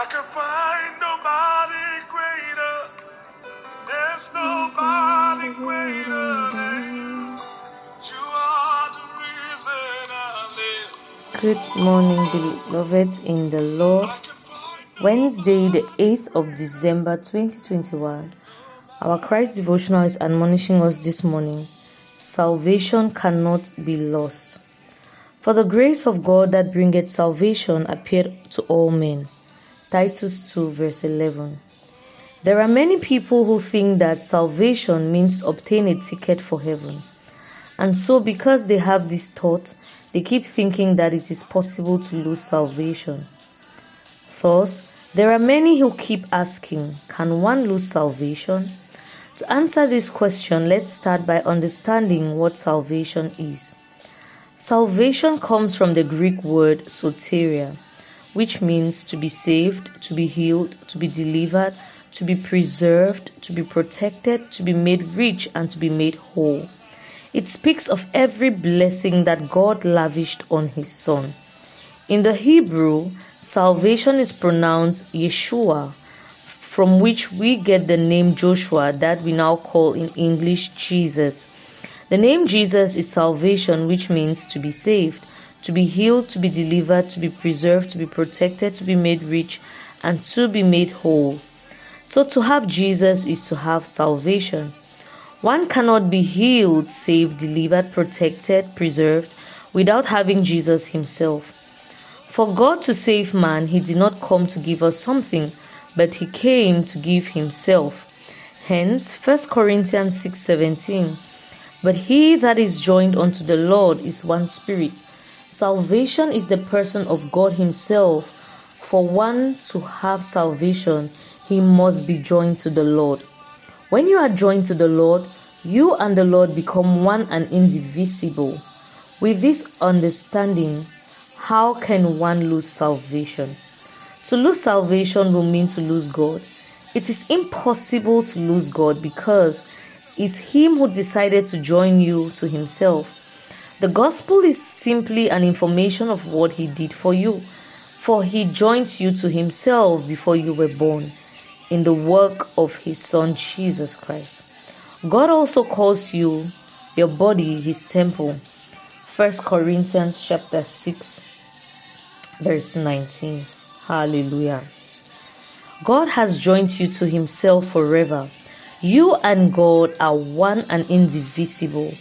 I can find nobody greater. There's nobody greater than you. You are the reason I live. Good morning, beloved in the Lord. I can find Wednesday, the 8th of December 2021. Our Christ devotional is admonishing us this morning salvation cannot be lost. For the grace of God that bringeth salvation appeared to all men. Titus 2, verse 11. There are many people who think that salvation means obtain a ticket for heaven. And so, because they have this thought, they keep thinking that it is possible to lose salvation. Thus, there are many who keep asking, Can one lose salvation? To answer this question, let's start by understanding what salvation is. Salvation comes from the Greek word soteria, which means to be saved, to be healed, to be delivered, to be preserved, to be protected, to be made rich, and to be made whole. It speaks of every blessing that God lavished on His Son. In the Hebrew, salvation is pronounced Yeshua, from which we get the name Joshua that we now call in English Jesus. The name Jesus is salvation, which means to be saved, to be healed, to be delivered, to be preserved, to be protected, to be made rich, and to be made whole. So to have Jesus is to have salvation. One cannot be healed, saved, delivered, protected, preserved without having Jesus himself. For God to save man, he did not come to give us something, but he came to give himself. Hence 1 Corinthians 6:17 But he that is joined unto the Lord is one spirit. Salvation is the person of God himself. For one to have salvation, he must be joined to the Lord. When you are joined to the Lord, you and the Lord become one and indivisible. With this understanding, how can one lose salvation? To lose salvation will mean to lose God. It is impossible to lose God because it's Him who decided to join you to Himself. The gospel is simply an information of what He did for you, for He joined you to Himself before you were born in the work of His Son Jesus Christ. God also calls you, your body, His temple. 1 Corinthians chapter 6, verse 19. Hallelujah. God has joined you to Himself forever. You and God are one and indivisible.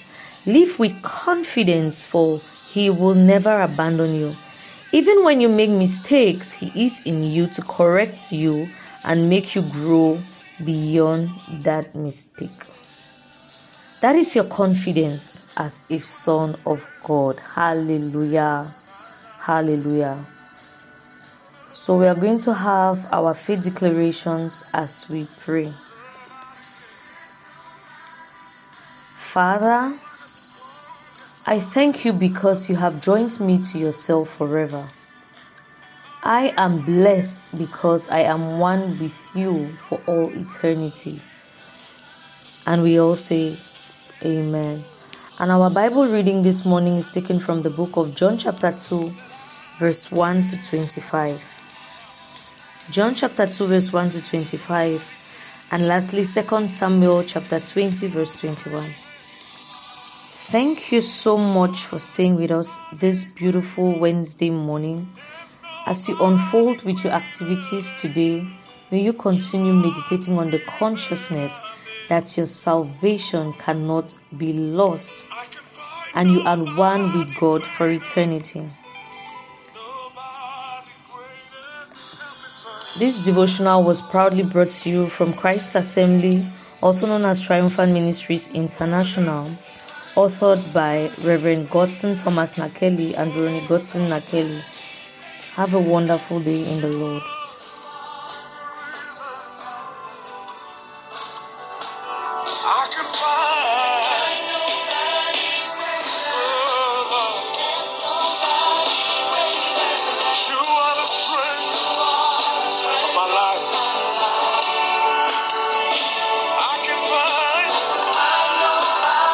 Live with confidence, for He will never abandon you. Even when you make mistakes, He is in you to correct you and make you grow beyond that mistake. That is your confidence as a son of God. Hallelujah. Hallelujah. So, we are going to have our faith declarations as we pray. Father, I thank you because you have joined me to yourself forever. I am blessed because I am one with you for all eternity. And we all say, Amen. And our Bible reading this morning is taken from the book of John, chapter 2, verse 1 to 25. John chapter 2, verse 1 to 25. And lastly, 2 Samuel chapter 20, verse 21. Thank you so much for staying with us this beautiful Wednesday morning. As you unfold with your activities today, may you continue meditating on the consciousness that your salvation cannot be lost and you are one with God for eternity. This devotional was proudly brought to you from Christ's Assembly, also known as Triumphant Ministries International, authored by Reverend Godson Thomas Nakeli and Ronnie Godson Nakeli. Have a wonderful day in the Lord. I